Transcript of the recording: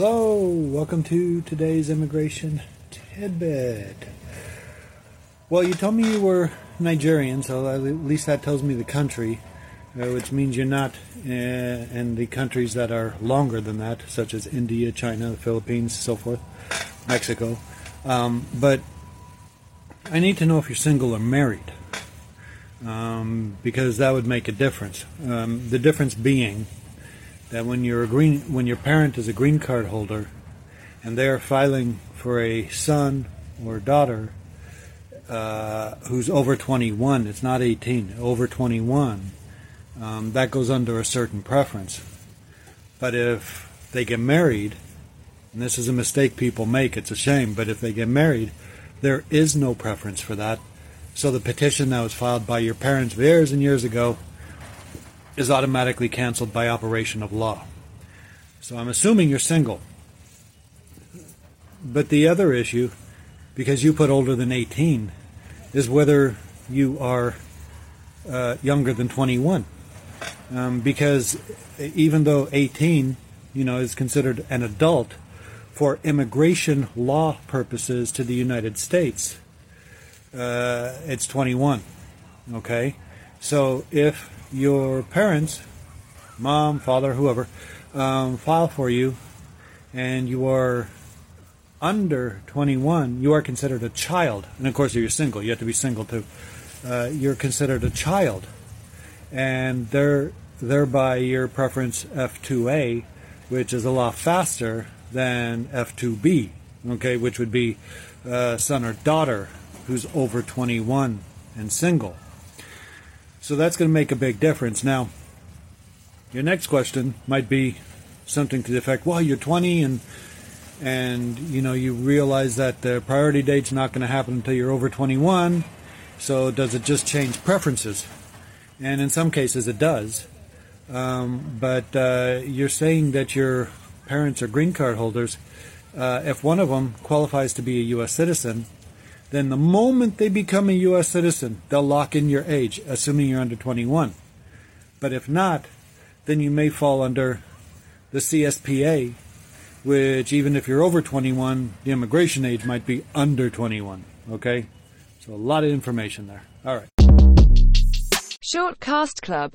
Hello, welcome to today's immigration tidbit. Well, you told me you were Nigerian, so at least that tells me the country, uh, which means you're not uh, in the countries that are longer than that, such as India, China, the Philippines, so forth, Mexico. Um, but I need to know if you're single or married, um, because that would make a difference. Um, the difference being that when you're a green, when your parent is a green card holder, and they are filing for a son or daughter uh, who's over 21, it's not 18, over 21, um, that goes under a certain preference. But if they get married, and this is a mistake people make, it's a shame, but if they get married, there is no preference for that. So the petition that was filed by your parents years and years ago is automatically canceled by operation of law. So I'm assuming you're single. But the other issue, because you put older than 18, is whether you are uh, younger than 21. Um, because even though 18, you know, is considered an adult for immigration law purposes to the United States, uh, it's 21. Okay? So if your parents, mom, father, whoever, um, file for you, and you are under 21, you are considered a child. And of course, if you're single, you have to be single too. Uh, you're considered a child, and there, thereby your preference F2A, which is a lot faster than F2B, okay, which would be uh, son or daughter who's over 21 and single. So that's going to make a big difference. Now, your next question might be something to the effect, well, you're 20 and and you know you realize that the priority date's not going to happen until you're over 21 so does it just change preferences? And in some cases it does. Um, but uh, you're saying that your parents are green card holders. Uh, if one of them qualifies to be a u.s citizen then the moment they become a U.S. citizen, they'll lock in your age, assuming you're under 21. But if not, then you may fall under the CSPA, which even if you're over 21, the immigration age might be under 21. Okay? So a lot of information there. All right. Shortcast Club